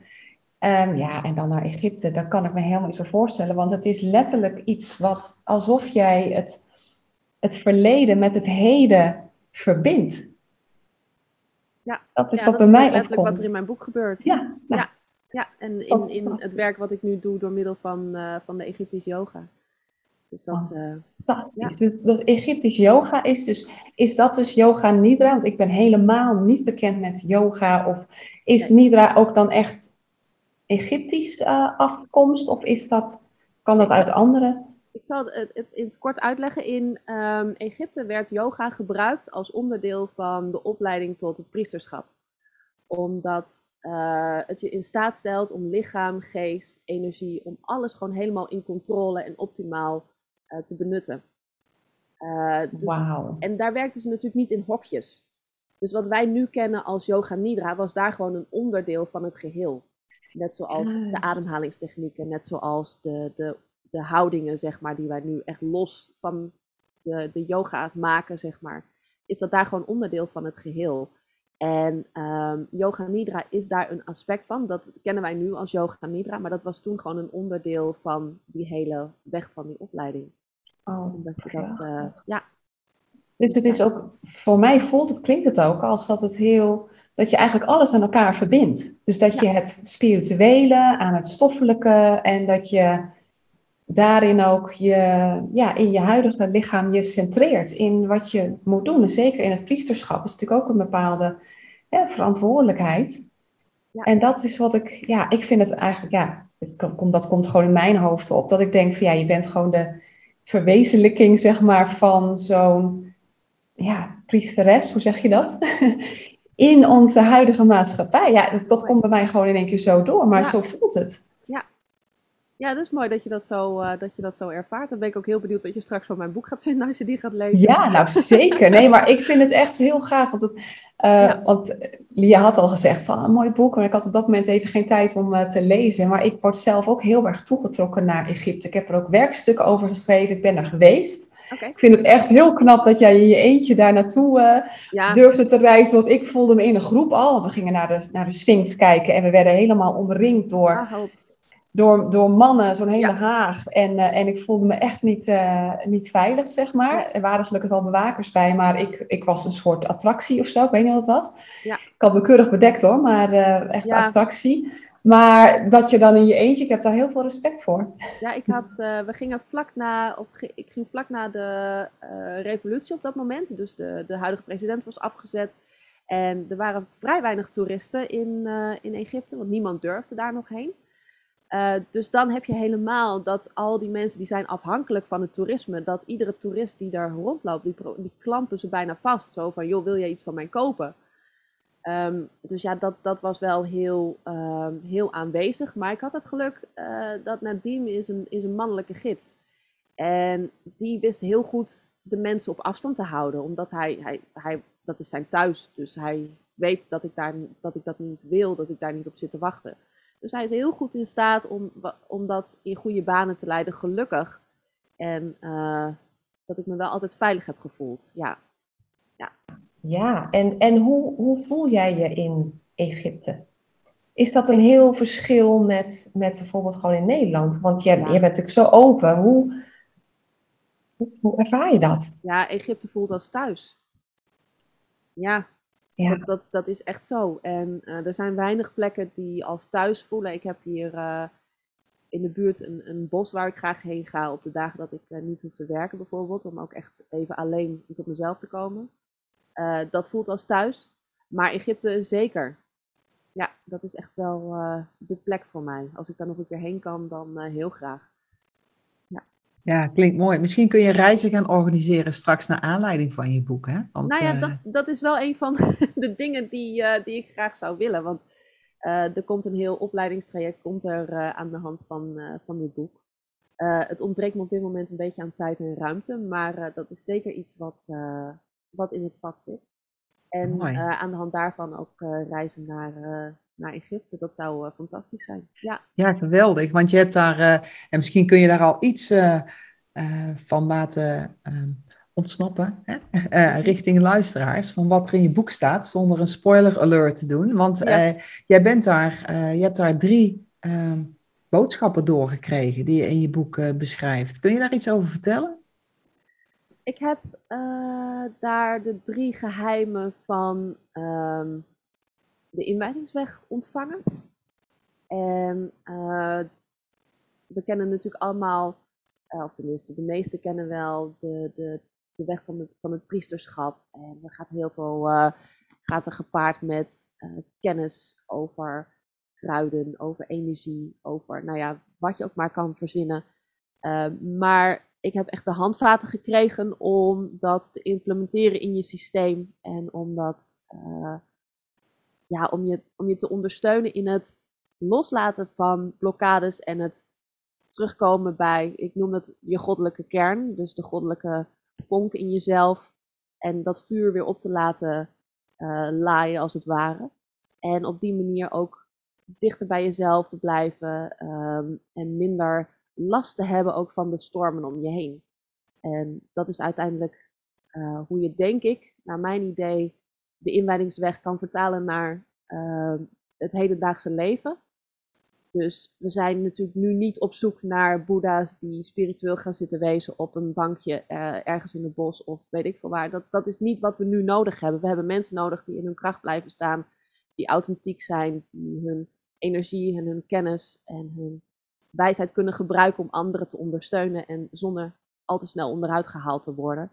Um, ja, en dan naar Egypte, daar kan ik me helemaal iets voor voorstellen. Want het is letterlijk iets wat alsof jij het, het verleden met het heden verbindt. Ja, dat is wat bij mij letterlijk wat er in mijn boek gebeurt. Ja, ja. ja. en in, in het werk wat ik nu doe door middel van, uh, van de Egyptische yoga. Dus dat, uh, ja. Dus dat Egyptisch yoga is dus, is dat dus yoga nidra? Want ik ben helemaal niet bekend met yoga. Of is nidra ook dan echt Egyptisch uh, afkomst? Of is dat, kan dat uit andere? Ik zal het, het in het kort uitleggen. In um, Egypte werd yoga gebruikt als onderdeel van de opleiding tot het priesterschap. Omdat uh, het je in staat stelt om lichaam, geest, energie, om alles gewoon helemaal in controle en optimaal uh, te benutten. Uh, dus, wow. En daar werkten ze natuurlijk niet in hokjes. Dus wat wij nu kennen als yoga nidra was daar gewoon een onderdeel van het geheel. Net zoals de ademhalingstechnieken, net zoals de, de de houdingen, zeg maar, die wij nu echt los van de, de yoga maken, zeg maar, is dat daar gewoon onderdeel van het geheel. En um, yoga nidra is daar een aspect van. Dat kennen wij nu als yoga nidra, maar dat was toen gewoon een onderdeel van die hele weg van die opleiding. Oh, dat je dat, uh, ja. Dus het is ook, voor mij voelt het, klinkt het ook als dat het heel, dat je eigenlijk alles aan elkaar verbindt. Dus dat je het spirituele aan het stoffelijke en dat je daarin ook je, ja, in je huidige lichaam je centreert in wat je moet doen. En zeker in het priesterschap is natuurlijk ook een bepaalde ja, verantwoordelijkheid. Ja. En dat is wat ik, ja, ik vind het eigenlijk, ja, het komt, dat komt gewoon in mijn hoofd op. Dat ik denk van ja, je bent gewoon de verwezenlijking, zeg maar, van zo'n, ja, priesteres, hoe zeg je dat? in onze huidige maatschappij. Ja, dat, dat komt bij mij gewoon in één keer zo door, maar zo voelt het. Ja, dat is mooi dat je dat, zo, uh, dat je dat zo ervaart. Dan ben ik ook heel benieuwd wat je straks van mijn boek gaat vinden als je die gaat lezen. Ja, nou zeker. Nee, maar ik vind het echt heel gaaf. Want, het, uh, want Lia had al gezegd van een mooi boek. Maar ik had op dat moment even geen tijd om uh, te lezen. Maar ik word zelf ook heel erg toegetrokken naar Egypte. Ik heb er ook werkstukken over geschreven. Ik ben er geweest. Ik vind het echt heel knap dat jij in je eentje daar naartoe uh, durfde te reizen. Want ik voelde me in een groep al. Want we gingen naar de, naar de Sphinx kijken. En we werden helemaal omringd door, ah, door, door mannen. Zo'n hele haag. En, uh, en ik voelde me echt niet, uh, niet veilig, zeg maar. Er waren gelukkig wel bewakers bij. Maar ik, ik was een soort attractie of zo. Ik weet niet wat het was. Ja. Ik had me keurig bedekt hoor. Maar echt een attractie. Maar dat je dan in je eentje, ik heb daar heel veel respect voor. Ja, ik had, we gingen vlak na, of ik ging vlak na de revolutie op dat moment. Dus de, de huidige president was afgezet. En er waren vrij weinig toeristen in, in Egypte, want niemand durfde daar nog heen. Dus dan heb je helemaal dat al die mensen die zijn afhankelijk van het toerisme, dat iedere toerist die daar rondloopt, die, die klampen ze bijna vast. Zo van, joh, wil jij iets van mij kopen? Um, dus ja, dat, dat was wel heel, um, heel aanwezig. Maar ik had het geluk uh, dat Nadim is een, is een mannelijke gids. En die wist heel goed de mensen op afstand te houden. Omdat hij, hij, hij dat is zijn thuis. Dus hij weet dat ik, daar, dat ik dat niet wil, dat ik daar niet op zit te wachten. Dus hij is heel goed in staat om, om dat in goede banen te leiden, gelukkig. En uh, dat ik me wel altijd veilig heb gevoeld. Ja. ja. Ja, en, en hoe, hoe voel jij je in Egypte? Is dat een heel verschil met, met bijvoorbeeld gewoon in Nederland? Want je, je bent natuurlijk zo open. Hoe, hoe, ervaar je dat? Ja, Egypte voelt als thuis. Ja, ja. Dat, dat, dat is echt zo. En uh, er zijn weinig plekken die als thuis voelen. Ik heb hier uh, in de buurt een, een bos waar ik graag heen ga op de dagen dat ik uh, niet hoef te werken bijvoorbeeld. Om ook echt even alleen tot mezelf te komen. Dat voelt als thuis. Maar Egypte zeker. Ja, dat is echt wel de plek voor mij. Als ik daar nog een keer heen kan, dan heel graag. Ja. klinkt mooi. Misschien kun je reizen gaan organiseren straks naar aanleiding van je boek, hè? Want, nou ja, dat, dat is wel een van de dingen die, die ik graag zou willen. Want er komt een heel opleidingstraject komt er, aan de hand van, van dit boek. het ontbreekt me op dit moment een beetje aan tijd en ruimte, maar dat is zeker iets wat, wat in het vat zit. En aan de hand daarvan ook reizen naar, naar Egypte. Dat zou fantastisch zijn. Ja. ja, geweldig. Want je hebt daar, en misschien kun je daar al iets van laten ontsnappen, hè? richting luisteraars, van wat er in je boek staat, zonder een spoiler alert te doen. Want jij bent daar, je hebt daar drie ehm, boodschappen doorgekregen die je in je boek beschrijft. Kun je daar iets over vertellen? Ik heb daar de drie geheimen van um, de inwijdingsweg ontvangen. En uh, we kennen natuurlijk allemaal, uh, of tenminste de meesten kennen wel de, de, de weg van, het van het priesterschap. En er gaat heel veel gaat er gepaard met kennis over kruiden, over energie, over nou ja, wat je ook maar kan verzinnen. maar ik heb echt de handvaten gekregen om dat te implementeren in je systeem. En om, dat, ja, om, je, om je te ondersteunen in het loslaten van blokkades en het terugkomen bij, ik noem het je goddelijke kern. Dus de goddelijke vonk in jezelf. En dat vuur weer op te laten uh, laaien als het ware. En op die manier ook dichter bij jezelf te blijven um, en minder last te hebben ook van de stormen om je heen. En dat is uiteindelijk uh, hoe je, denk ik, naar mijn idee, de inwijdingsweg kan vertalen naar uh, het hedendaagse leven. Dus we zijn natuurlijk nu niet op zoek naar boeddha's die spiritueel gaan zitten wezen op een bankje uh, ergens in het bos of weet ik veel waar. Dat, dat is niet wat we nu nodig hebben. We hebben mensen nodig die in hun kracht blijven staan, die authentiek zijn, die hun energie en hun kennis en hun wijsheid kunnen gebruiken om anderen te ondersteunen en zonder al te snel onderuit gehaald te worden.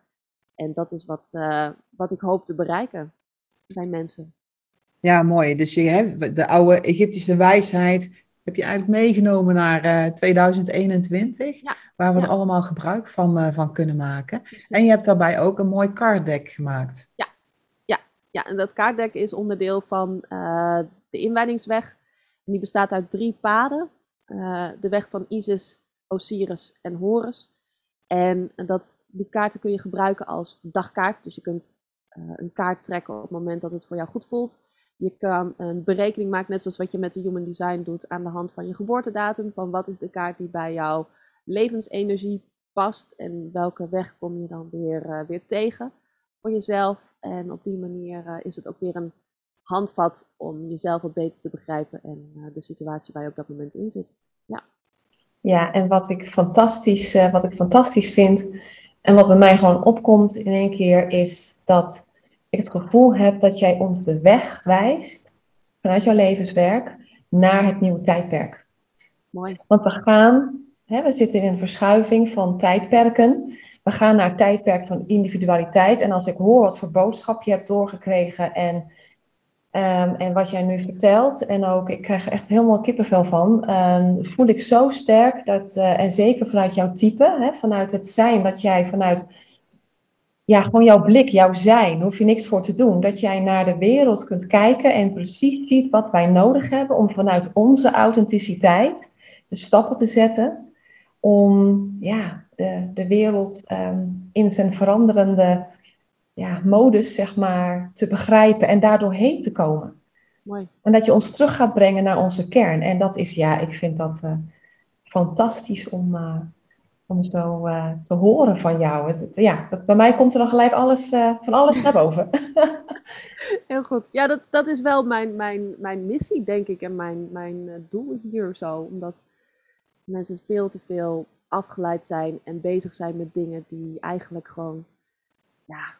En dat is wat, uh, wat ik hoop te bereiken bij mensen. Ja, mooi. Dus je hebt de oude Egyptische wijsheid heb je eigenlijk meegenomen naar uh, eh, 2021, ja, waar we er allemaal gebruik van, uh, van kunnen maken. En je hebt daarbij ook een mooi kaartdek gemaakt. Ja, ja, ja en dat kaartdek is onderdeel van de inwijdingsweg. En die bestaat uit drie paden. Eh, de weg van Isis, Osiris en Horus. En dat, die kaarten kun je gebruiken als dagkaart. Dus je kunt een kaart trekken op het moment dat het voor jou goed voelt. Je kan een berekening maken, net zoals wat je met de Human Design doet, aan de hand van je geboortedatum. Van wat is de kaart die bij jouw levensenergie past en welke weg kom je dan weer, weer tegen voor jezelf. En op die manier is het ook weer een handvat om jezelf wat beter te begrijpen en de situatie waar je op dat moment in zit. Ja. Ja, en wat ik fantastisch, wat ik fantastisch vind en wat bij mij gewoon opkomt in één keer is dat ik het gevoel heb dat jij ons de weg wijst vanuit jouw levenswerk naar het nieuwe tijdperk. Mooi. Want we gaan, hè, we zitten in een verschuiving van tijdperken. We gaan naar het tijdperk van individualiteit. En als ik hoor wat voor boodschap je hebt doorgekregen en, um, en wat jij nu vertelt, en ook, ik krijg er echt helemaal kippenvel van, um, voel ik zo sterk dat, uh, en zeker vanuit jouw type, hè, vanuit het zijn, dat jij vanuit ja, gewoon jouw blik, jouw zijn, hoef je niks voor te doen. Dat jij naar de wereld kunt kijken en precies ziet wat wij nodig hebben om vanuit onze authenticiteit de stappen te zetten om ja, de, de wereld ehm, in zijn veranderende ja, modus, zeg maar, te begrijpen en daardoor heen te komen. Mooi. En dat je ons terug gaat brengen naar onze kern. En dat is, ja, ik vind dat uh, fantastisch om, uh, om zo uh, te horen van jou. Ja, bij mij komt er dan gelijk alles, van alles naar boven. Heel goed. Ja, dat, dat is wel mijn, mijn, mijn missie, denk ik, en mijn, mijn doel hier zo. Omdat mensen veel te veel afgeleid zijn en bezig zijn met dingen die eigenlijk gewoon, ja,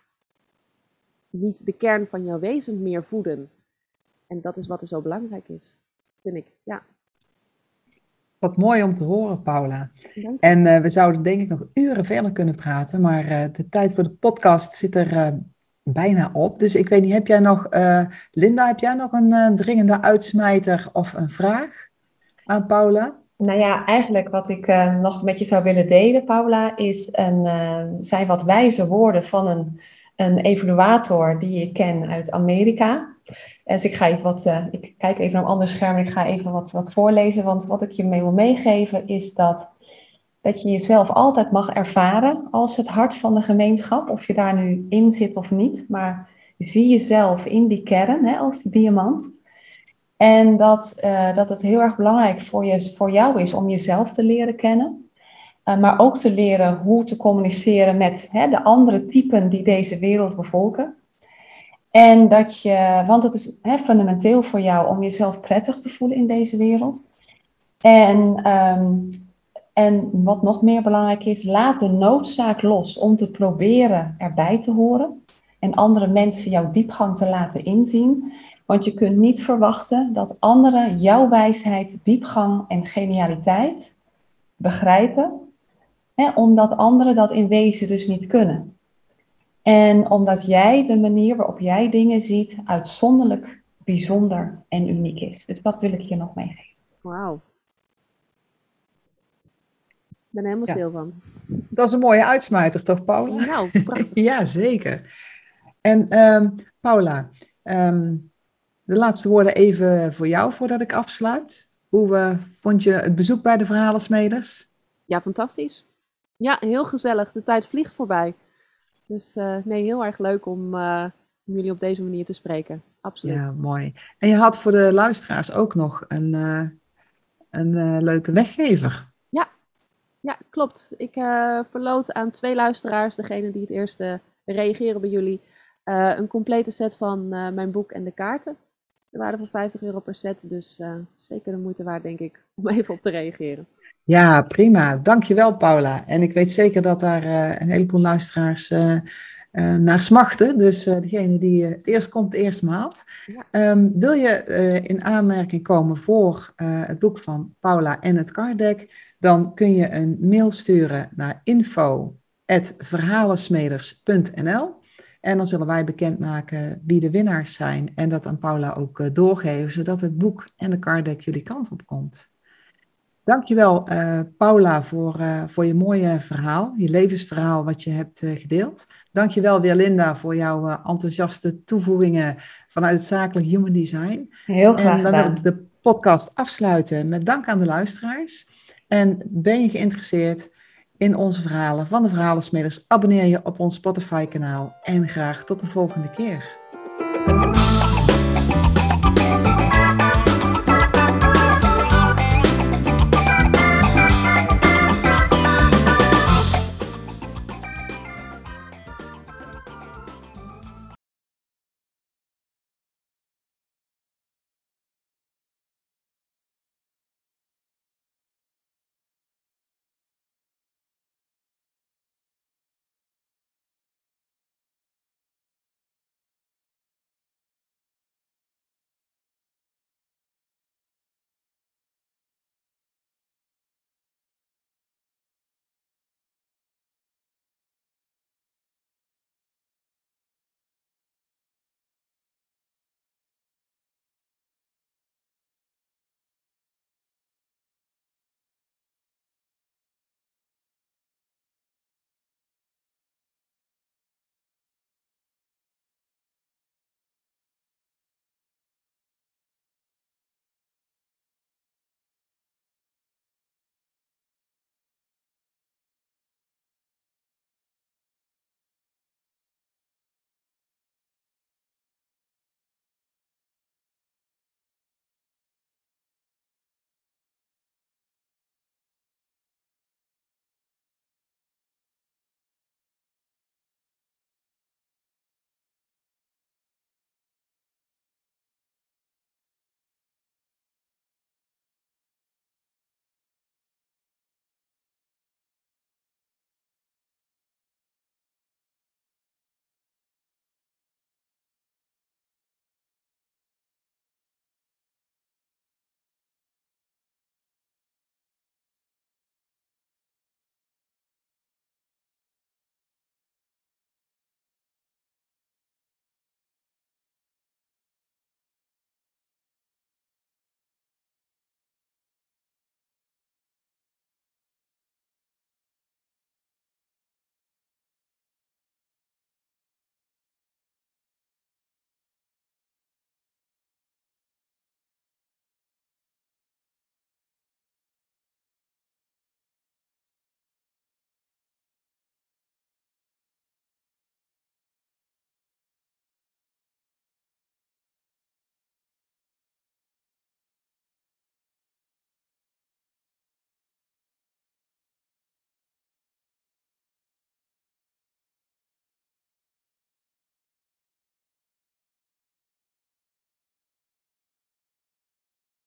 niet de kern van jouw wezen meer voeden. En dat is wat er zo belangrijk is, vind ik. Ja. Wat mooi om te horen, Paula. En uh, we zouden denk ik nog uren verder kunnen praten, maar uh, de tijd voor de podcast zit er uh, bijna op. Dus ik weet niet, heb jij nog, Linda, heb jij nog een dringende uitsmijter of een vraag aan Paula? Nou ja, eigenlijk wat ik nog met je zou willen delen, Paula, is een, zijn wat wijze woorden van een, een evaluator die ik ken uit Amerika. Dus ik ga even wat, uh, ik kijk even naar een ander scherm en ik ga even wat, wat voorlezen. Want wat ik je mee wil meegeven is dat, dat je jezelf altijd mag ervaren als het hart van de gemeenschap. Of je daar nu in zit of niet. Maar zie jezelf in die kern, hè, als die diamant. En dat, uh, dat het heel erg belangrijk voor, je, voor jou is om jezelf te leren kennen. Uh, maar ook te leren hoe te communiceren met hè, de andere typen die deze wereld bevolken. En dat je, want het is hè, fundamenteel voor jou om jezelf prettig te voelen in deze wereld. En, um, en wat nog meer belangrijk is, laat de noodzaak los om te proberen erbij te horen. En andere mensen jouw diepgang te laten inzien. Want je kunt niet verwachten dat anderen jouw wijsheid, diepgang en genialiteit begrijpen. Hè, omdat anderen dat in wezen dus niet kunnen. En omdat jij de manier waarop jij dingen ziet uitzonderlijk, bijzonder en uniek is. Dus dat wil ik je nog meegeven. Wauw. Ik ben er helemaal stil van. Dat is een mooie uitsmijter, toch, Paula? Nou, prachtig. ja, zeker. En um, Paula, um, de laatste woorden even voor jou voordat ik afsluit. Hoe uh, vond je het bezoek bij de Verhalensmeders? Ja, fantastisch. Ja, heel gezellig. De tijd vliegt voorbij. Dus uh, nee, heel erg leuk om, uh, om, jullie op deze manier te spreken. Absoluut. Ja, mooi. En je had voor de luisteraars ook nog een, uh, een leuke weggever. Ja, ja klopt. Ik verloot aan twee luisteraars, degene die het eerste reageren bij jullie, een complete set van mijn boek en de kaarten. De waarde van 50 euro per set, dus zeker de moeite waard, denk ik, om even op te reageren. Ja, prima. Dankjewel, Paula. En ik weet zeker dat daar uh, een heleboel luisteraars uh, uh, naar smachten. Dus degene die het eerst komt, eerst maalt. Ja. Um, wil je in aanmerking komen voor het boek van Paula en het carddeck, dan kun je een mail sturen naar info.verhalensmeders.nl en dan zullen wij bekendmaken wie de winnaars zijn en dat aan Paula ook doorgeven, zodat het boek en de carddeck jullie kant op komt. Dankjewel uh, Paula voor, uh, voor je mooie verhaal, je levensverhaal wat je hebt uh, gedeeld. Dankjewel weer Linda voor jouw enthousiaste toevoegingen vanuit het zakelijk human design. Heel graag En dan wil ik de podcast afsluiten met dank aan de luisteraars. En ben je geïnteresseerd in onze verhalen van de Verhalensmeders, abonneer je op ons Spotify kanaal en graag tot de volgende keer.